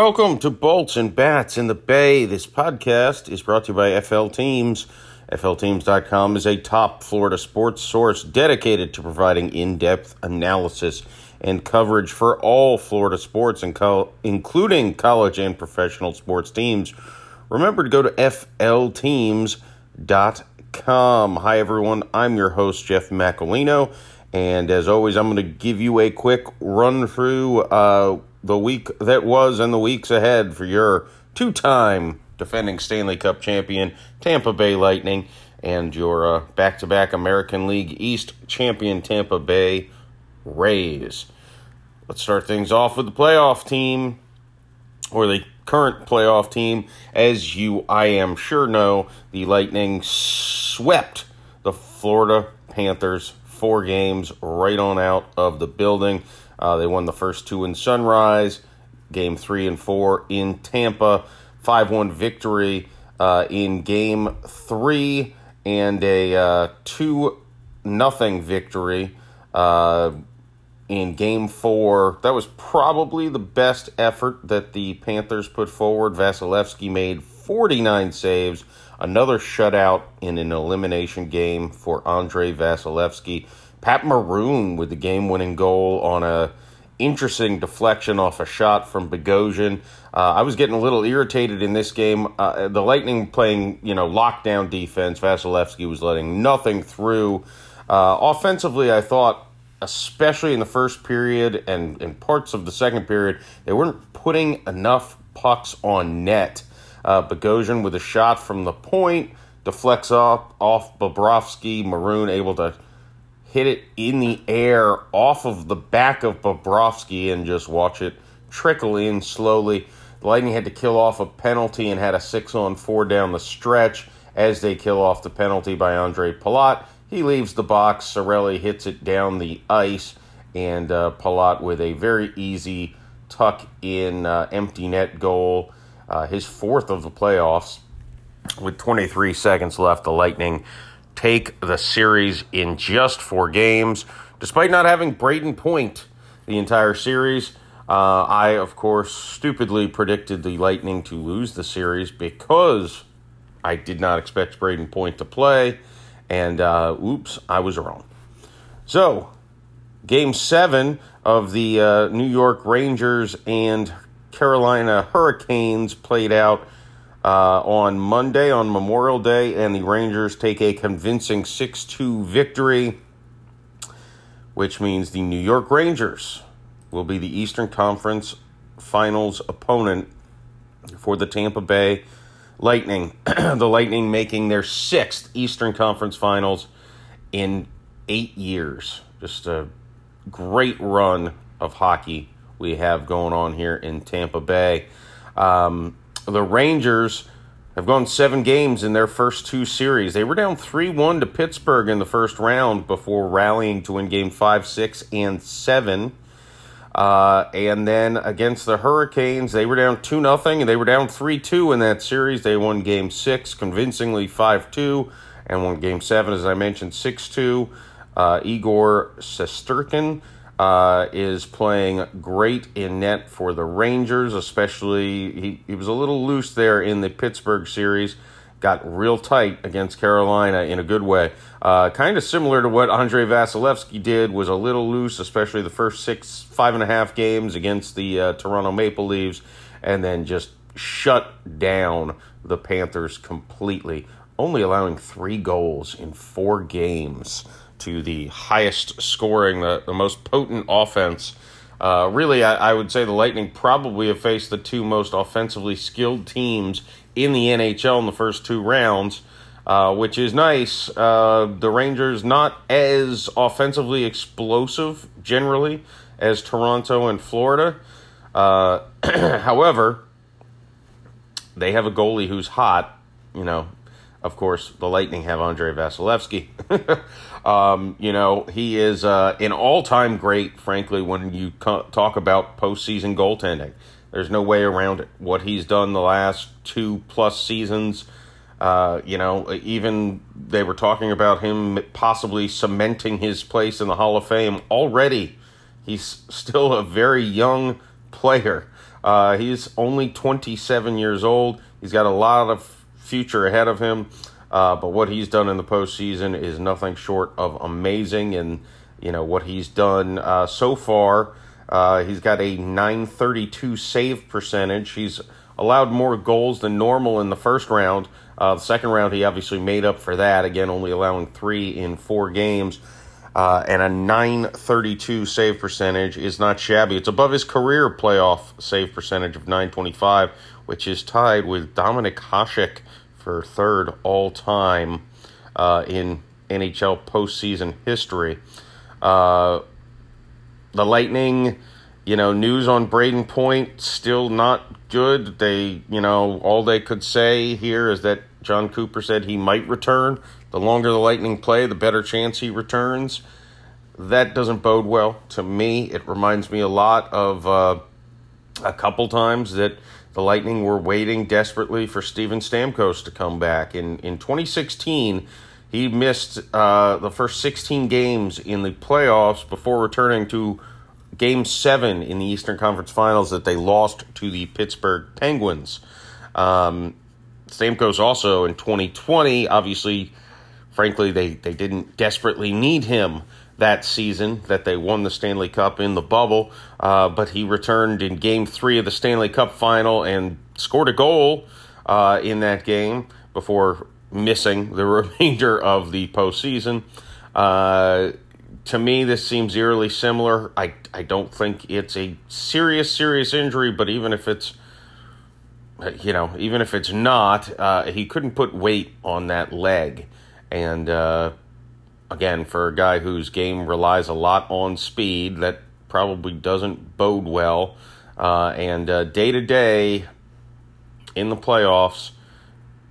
Welcome to Bolts and Bats in the Bay. This podcast is brought to you by FL Teams. FLTeams.com is a top Florida sports source dedicated to providing in depth analysis and coverage for all Florida sports, including college and professional sports teams. Remember to go to FLTeams.com. Hi, everyone. I'm your host, Jeff Macalino. And as always, I'm going to give you a quick run through uh, the week that was and the weeks ahead for your two time defending Stanley Cup champion, Tampa Bay Lightning, and your back to back American League East champion, Tampa Bay Rays. Let's start things off with the playoff team, or the current playoff team. As you, I am sure, know, the Lightning swept the Florida Panthers four games right on out of the building. Uh, they won the first two in Sunrise, game three and four in Tampa, 5 1 victory uh, in game three, and a uh, 2 nothing victory uh, in game four. That was probably the best effort that the Panthers put forward. Vasilevskiy made 49 saves, another shutout in an elimination game for Andrei Vasilevskiy. Pat Maroon with the game-winning goal on a interesting deflection off a shot from Bogosian. Uh, I was getting a little irritated in this game. Uh, the Lightning playing, you know, lockdown defense. Vasilevskiy was letting nothing through. Uh, offensively, I thought, especially in the first period and, and parts of the second period, they weren't putting enough pucks on net. Uh, Bogosian with a shot from the point deflects off off Bobrovsky. Maroon able to hit it in the air off of the back of Bobrovsky and just watch it trickle in slowly. The Lightning had to kill off a penalty and had a six on four down the stretch as they kill off the penalty by Andre Palat. He leaves the box. Cirelli hits it down the ice, and uh, Palat with a very easy tuck in uh, empty net goal, uh, his fourth of the playoffs. With 23 seconds left, the Lightning take the series in just four games, despite not having Brayden Point the entire series. Uh, I, of course, stupidly predicted the Lightning to lose the series because I did not expect Brayden Point to play, and uh, oops, I was wrong. So, game seven of the uh, New York Rangers and Carolina Hurricanes played out uh, on Monday, on Memorial Day, and the Rangers take a convincing 6 2 victory, which means the New York Rangers will be the Eastern Conference Finals opponent for the Tampa Bay Lightning. the Lightning making their sixth Eastern Conference Finals in eight years. Just a great run of hockey we have going on here in Tampa Bay. Um, the Rangers have gone seven games in their first two series. They were down 3 1 to Pittsburgh in the first round before rallying to win game 5, 6, and 7. Uh, and then against the Hurricanes, they were down 2 0, and they were down 3 2 in that series. They won game 6 convincingly 5 2, and won game 7, as I mentioned, 6 2. Uh, Igor Shesterkin uh, is playing great in net for the Rangers, especially he, he was a little loose there in the Pittsburgh series. Got real tight against Carolina in a good way. Uh, kind of similar to what Andrei Vasilevskiy did, was a little loose, especially the first six, five and a half games against the uh, Toronto Maple Leafs, and then just shut down the Panthers completely, only allowing three goals in four games to the highest scoring, the, the most potent offense. Uh, really, I, I, would say the Lightning probably have faced the two most offensively skilled teams in the NHL in the first two rounds, uh, which is nice. Uh, the Rangers not as offensively explosive generally as Toronto and Florida. Uh, however, they have a goalie who's hot. You know, of course, the Lightning have Andrei Vasilevskiy. Um, you know, he is uh, an all time great, frankly, when you talk about postseason goaltending. There's no way around it. What he's done the last two plus seasons, uh, you know, even they were talking about him possibly cementing his place in the Hall of Fame already. He's still a very young player. Uh, he's only 27 years old. He's got a lot of future ahead of him. Uh, but what he's done in the postseason is nothing short of amazing. And, you know, what he's done uh, so far, uh, he's got a 932 save percentage. He's allowed more goals than normal in the first round. Uh, the second round, he obviously made up for that, again, only allowing three in four games. Uh, and a 932 save percentage is not shabby. It's above his career playoff save percentage of 925, which is tied with Dominik Hasek for third all time uh, in NHL postseason history. Uh, the Lightning, you know, news on Brayden Point still not good. They, you know, all they could say here is that Jon Cooper said he might return. The longer the Lightning play, the better chance he returns. That doesn't bode well to me. It reminds me a lot of uh, a couple times that the Lightning were waiting desperately for Steven Stamkos to come back. In in 2016, he missed uh, the first 16 games in the playoffs before returning to Game Seven in the Eastern Conference Finals that they lost to the Pittsburgh Penguins. Um, Stamkos also in 2020, obviously, frankly, they, they didn't desperately need him that season that they won the Stanley Cup in the bubble, uh, but he returned in game three of the Stanley Cup final and scored a goal uh, in that game before missing the remainder of the postseason. Uh, to me, this seems eerily similar. I, I don't think it's a serious, serious injury, but even if it's you know, even if it's not, uh, he couldn't put weight on that leg. And uh, again, for a guy whose game relies a lot on speed, that probably doesn't bode well. Uh, and day to day in the playoffs,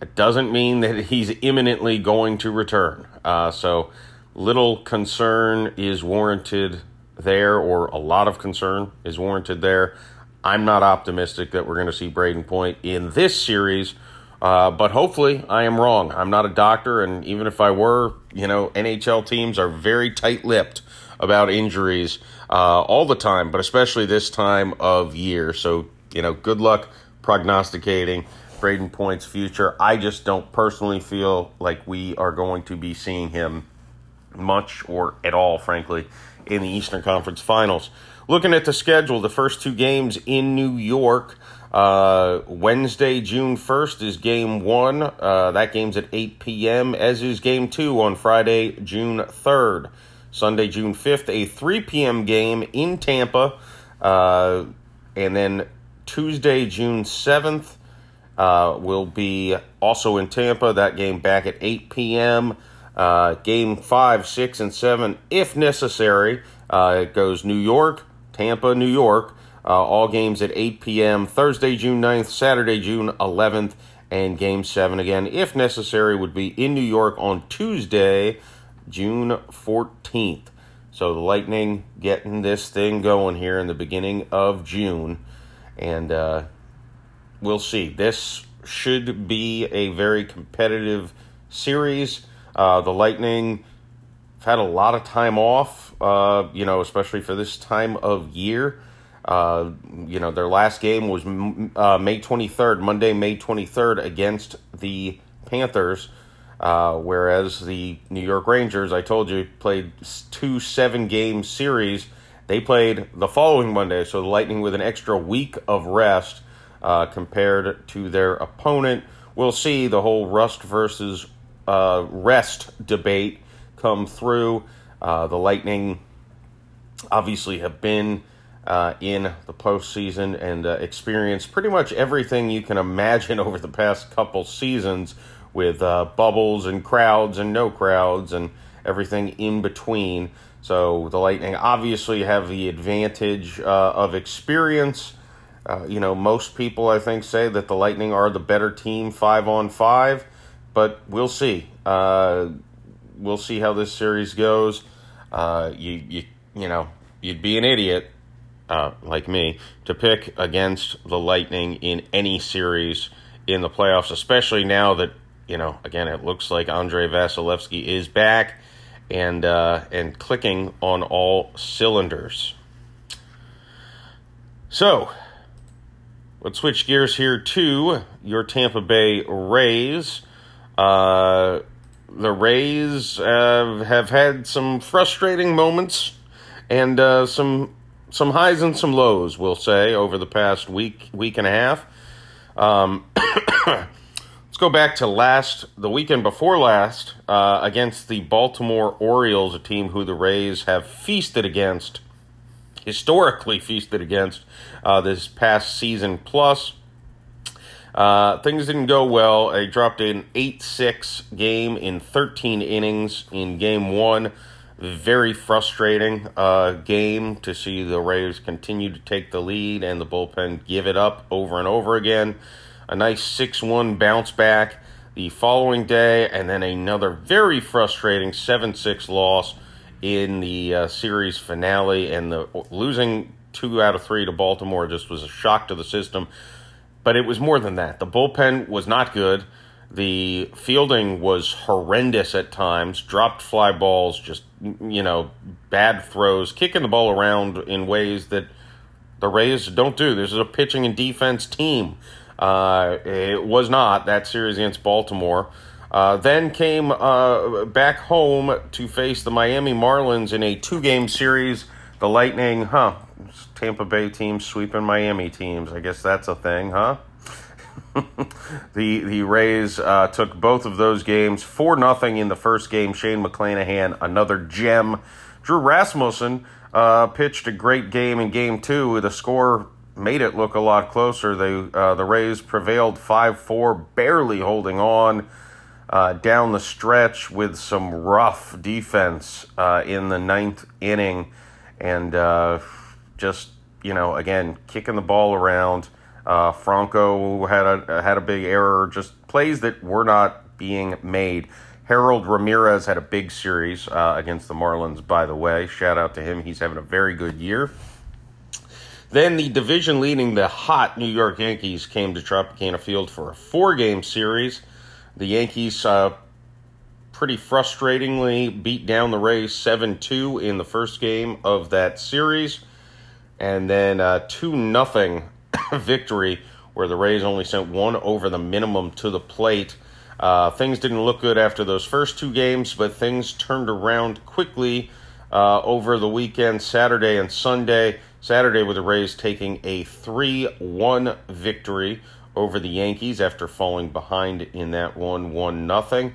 it doesn't mean that he's imminently going to return. Uh, so little concern is warranted there, or a lot of concern is warranted there. I'm not optimistic that we're going to see Brayden Point in this series, uh, but hopefully I am wrong. I'm not a doctor, and even if I were, you know, NHL teams are very tight lipped about injuries uh, all the time, but especially this time of year. So, you know, good luck prognosticating Brayden Point's future. I just don't personally feel like we are going to be seeing him much or at all, frankly, in the Eastern Conference Finals. Looking at the schedule, the first two games in New York. Uh, Wednesday, June 1st is game one. Uh, that game's at 8 p.m., as is game two on Friday, June 3rd. Sunday, June 5th, a 3 p.m. game in Tampa. Uh, and then Tuesday, June 7th, uh, will be also in Tampa. That game back at 8 p.m. Uh, game 5, 6, and 7, if necessary. Uh, it goes New York, Tampa, New York. Uh, all games at 8 p.m. Thursday, June 9th, Saturday, June 11th, and Game 7 again, if necessary, would be in New York on Tuesday, June 14th. So the Lightning getting this thing going here in the beginning of June. And uh, we'll see. This should be a very competitive series. Uh, the Lightning have had a lot of time off, uh, you know, especially for this time of year. Uh, you know, their last game was uh, May 23rd, Monday, May 23rd, against the Panthers. Uh, whereas the New York Rangers, I told you, played two seven game series. They played the following Monday, so the Lightning with an extra week of rest uh, compared to their opponent. We'll see the whole rust versus uh, rest debate come through. The Lightning obviously have been uh, in the postseason and uh, experienced pretty much everything you can imagine over the past couple seasons with uh, bubbles and crowds and no crowds and everything in between. So the Lightning obviously have the advantage uh, of experience. Uh, you know, most people I think say that the Lightning are the better team five on five, but we'll see. Uh, we'll see how this series goes. You you you know you'd be an idiot uh, like me to pick against the Lightning in any series in the playoffs, especially now that you know again it looks like Andrei Vasilevskiy is back and uh, and clicking on all cylinders. So, let's switch gears here to your Tampa Bay Rays. Uh, the Rays uh, have had some frustrating moments and uh, some some highs and some lows, we'll say, over the past week week and a half. Um, let's go back to last the weekend before last uh, against the Baltimore Orioles, a team who the Rays have feasted against, historically feasted against uh, this past season plus. Uh, things didn't go well. They dropped an 8 6 game in 13 innings in game one. Very frustrating uh, game to see the Rays continue to take the lead and the bullpen give it up over and over again. A nice 6 1 bounce back the following day, and then another very frustrating 7 6 loss in the uh, series finale. And the losing two out of three to Baltimore just was a shock to the system. But it was more than that. The bullpen was not good. The fielding was horrendous at times. Dropped fly balls, just you know, bad throws, kicking the ball around in ways that the Rays don't do. This is a pitching and defense team. Uh, it was not that series against Baltimore. Uh, then came uh, back home to face the Miami Marlins in a two-game series. The Lightning, huh? Tampa Bay teams sweeping Miami teams. I guess that's a thing, huh? the the Rays uh, took both of those games four nothing in the first game. Shane McClanahan, another gem. Drew Rasmussen uh, pitched a great game in game two. The score made it look a lot closer. They uh, the Rays prevailed five four, barely holding on. Uh, down the stretch with some rough defense uh, in the ninth inning, and uh, just you know, again, kicking the ball around. Uh, Franco had a had a big error. Just plays that were not being made. Harold Ramirez had a big series uh, against the Marlins. By the way, shout out to him. He's having a very good year. Then the division leading the hot New York Yankees came to Tropicana Field for a four game series. The Yankees uh, pretty frustratingly beat down the Rays 7 2 in the first game of that series and then uh, two nothing victory where the Rays only sent one over the minimum to the plate. Uh, things didn't look good after those first two games, but things turned around quickly uh, over the weekend, Saturday and Sunday. Saturday with the Rays taking a 3 1 victory over the Yankees after falling behind in that 1 1 nothing.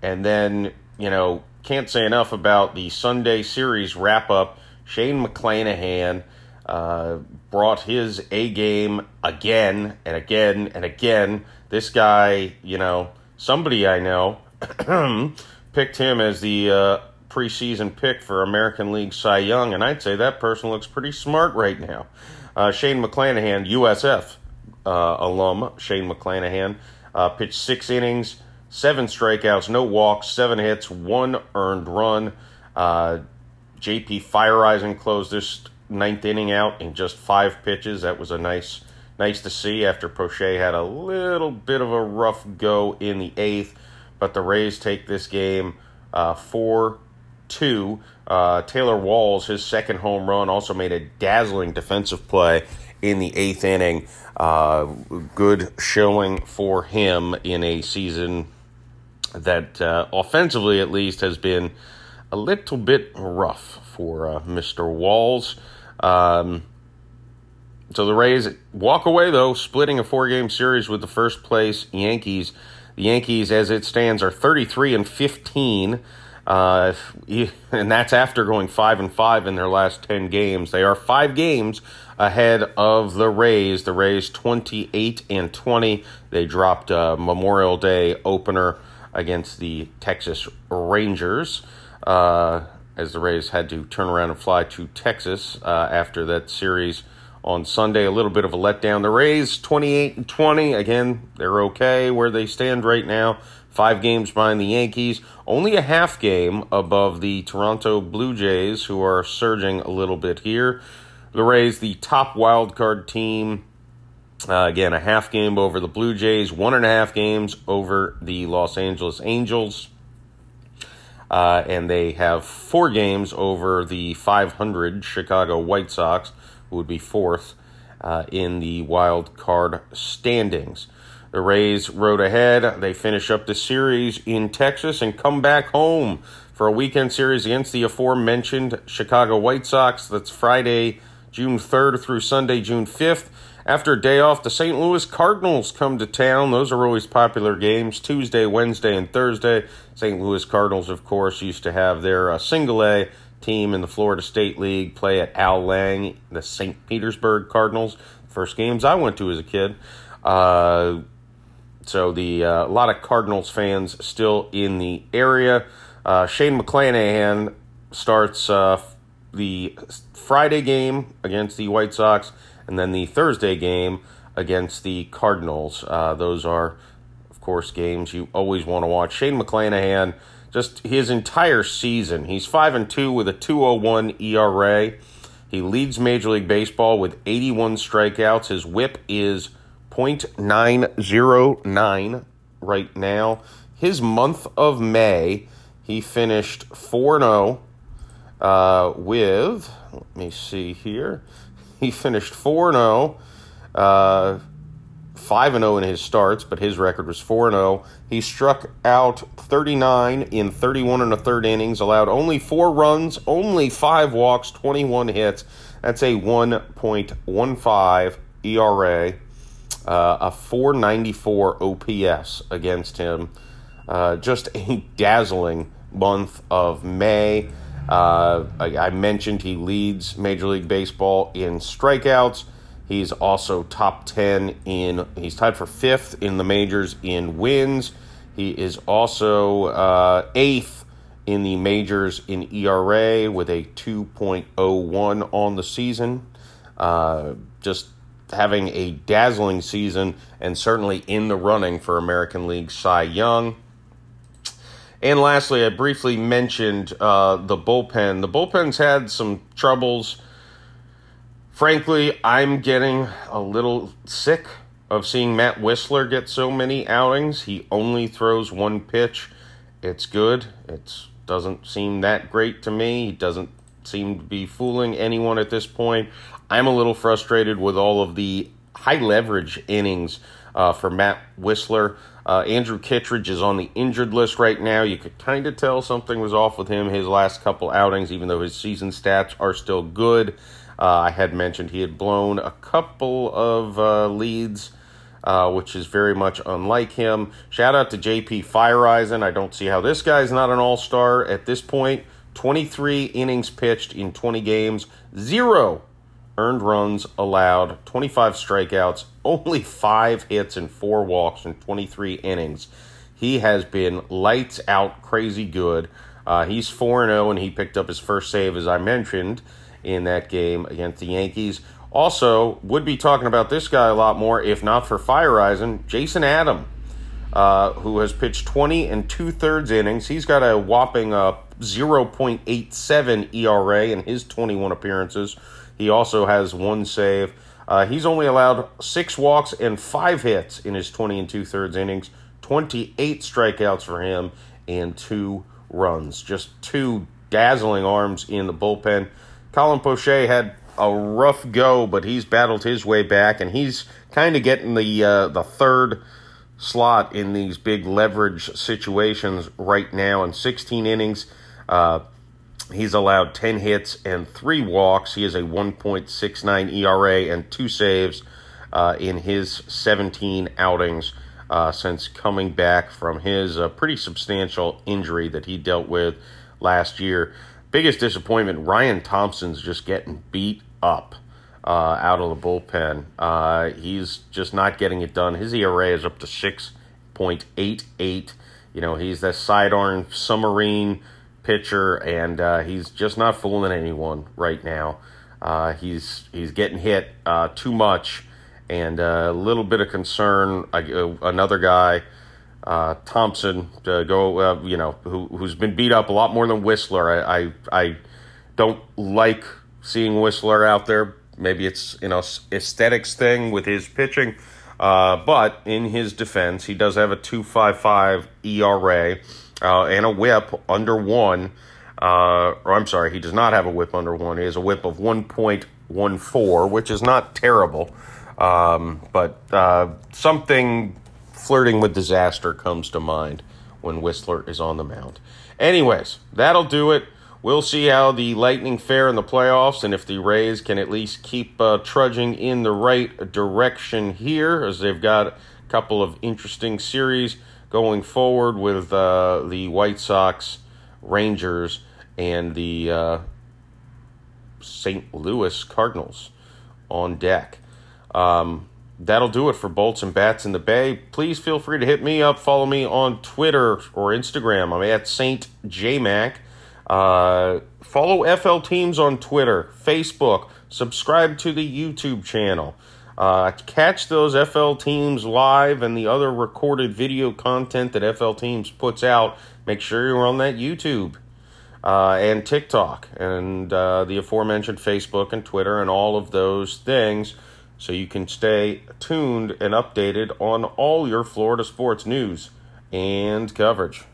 And then, you know, can't say enough about the Sunday series wrap up. Shane McClanahan uh, brought his A game again and again and again. This guy, you know, somebody I know picked him as the uh, preseason pick for American League Cy Young, and I'd say that person looks pretty smart right now. Uh, Shane McClanahan, USF uh, alum, Shane McClanahan, uh, pitched six innings, seven strikeouts, no walks, seven hits, one earned run. JP Feyereisen closed this ninth inning out in just five pitches. That was a nice nice to see after Poche had a little bit of a rough go in the eighth. But the Rays take this game uh, 4 2. Uh, Taylor Walls, his second home run, also made a dazzling defensive play in the eighth inning. Uh, good showing for him in a season that, uh, offensively at least, has been a little bit rough for uh, Mr. Walls. Um, so the Rays walk away, though, splitting a four game series with the first place Yankees. The Yankees, as it stands, are 33 and 15. Uh, and that's after going five and five in their last ten games. They are five games ahead of the Rays. The Rays twenty eight and twenty. They dropped a Memorial Day opener against the Texas Rangers. Uh, as the Rays had to turn around and fly to Texas uh, after that series on Sunday. A little bit of a letdown. The Rays 28 and 20. Again, they're okay where they stand right now. Five games behind the Yankees, only a half game above the Toronto Blue Jays, who are surging a little bit here. The Rays, the top wild card team, uh, again, a half game over the Blue Jays, one and a half games over the Los Angeles Angels. Uh, and they have four games over the 500 Chicago White Sox, who would be fourth. uh, in the wild card standings. The Rays rode ahead. They finish up the series in Texas and come back home for a weekend series against the aforementioned Chicago White Sox. That's Friday, June 3rd through Sunday, June 5th. After a day off, the St. Louis Cardinals come to town. Those are always popular games Tuesday, Wednesday, and Thursday. St. Louis Cardinals, of course, used to have their uh, single A team in the Florida State League play at Al Lang, the St. Petersburg Cardinals. First games I went to as a kid. Uh, so the uh, a lot of Cardinals fans still in the area. Uh, Shane McClanahan starts uh, the Friday game against the White Sox and then the Thursday game against the Cardinals. Uh, those are, of course, games you always want to watch. Shane McClanahan, just his entire season, he's five and two with a 2.01 ERA. He leads Major League Baseball with 81 strikeouts. His WHIP is .909 right now. His month of May, he finished 4 0 uh, with, let me see here, he finished 4 0, uh, 5 0 in his starts, but his record was 4 0. He struck out 39 in 31 and a third innings, allowed only four runs, only five walks, 21 hits. That's a 1.15 ERA, uh, a 494 OPS against him. Uh, just a dazzling month of May. Uh, I, I, mentioned he leads Major League Baseball in strikeouts. He's also top 10 in, he's tied for fifth in the majors in wins. He is also uh, eighth in the majors in ERA with a 2.01 on the season. Uh, just having a dazzling season and certainly in the running for American League Cy Young. And lastly, I briefly mentioned uh, the bullpen. The bullpen's had some troubles. Frankly, I'm getting a little sick of seeing Matt Wisler get so many outings. He only throws one pitch. It's good. It doesn't seem that great to me. He doesn't seem to be fooling anyone at this point. I'm a little frustrated with all of the high leverage innings uh, for Matt Wisler. Uh, Andrew Kittredge is on the injured list right now. You could kind of tell something was off with him his last couple outings, even though his season stats are still good. Uh, I had mentioned he had blown a couple of uh, leads, uh, which is very much unlike him. Shout out to JP Feyereisen. I don't see how this guy's not an all star at this point. 23 innings pitched in 20 games, zero earned runs allowed, 25 strikeouts, only five hits and four walks in 23 innings. He has been lights out, crazy good. Uh, he's 4 0, and he picked up his first save, as I mentioned, in that game against the Yankees. Also, would be talking about this guy a lot more if not for Feyereisen, Jason Adam, uh, who has pitched 20 and two thirds innings. He's got a whopping uh, 0.87 ERA in his 21 appearances. He also has one save. Uh, he's only allowed six walks and five hits in his 20 and two thirds innings, 28 strikeouts for him, and two runs. Just two dazzling arms in the bullpen. Colin Poche had a rough go, but he's battled his way back, and he's kind of getting the uh, the third slot in these big leverage situations right now. In 16 innings, uh, He's allowed 10 hits and three walks. He has a 1.69 ERA and two saves uh, in his 17 outings uh, since coming back from his uh, pretty substantial injury that he dealt with last year. Biggest disappointment Ryan Thompson's just getting beat up. Uh, out of the bullpen. Uh, he's just not getting it done. His ERA is up to 6.88. You know, he's that sidearm submarine pitcher, and uh, he's just not fooling anyone right now. Uh, he's he's getting hit uh, too much, and uh, a little bit of concern. Another guy, Thompson, to go, you know, who who's been beat up a lot more than Wisler. I, I I don't like seeing Wisler out there. Maybe it's you know aesthetics thing with his pitching. Uh, but in his defense, he does have a 2.55 ERA uh, and a whip under one. Uh, or I'm sorry, he does not have a whip under one. He has a whip of one point one four, which is not terrible. Um, but uh, something flirting with disaster comes to mind when Wisler is on the mound. Anyways, that'll do it. We'll see how the Lightning fare in the playoffs and if the Rays can at least keep uh, trudging in the right direction here, as they've got a couple of interesting series going forward with uh, the White Sox, Rangers, and the uh, St. Louis Cardinals on deck. Um, that'll do it for Bolts and Bats in the Bay. Please feel free to hit me up. Follow me on Twitter or Instagram. I'm at Saint JMac. Uh, follow FL Teams on Twitter, Facebook. Subscribe to the YouTube channel. Uh, catch those FL Teams live and the other recorded video content that FL Teams puts out. Make sure you're on that YouTube uh, and TikTok and uh, the aforementioned Facebook and Twitter and all of those things so you can stay tuned and updated on all your Florida sports news and coverage.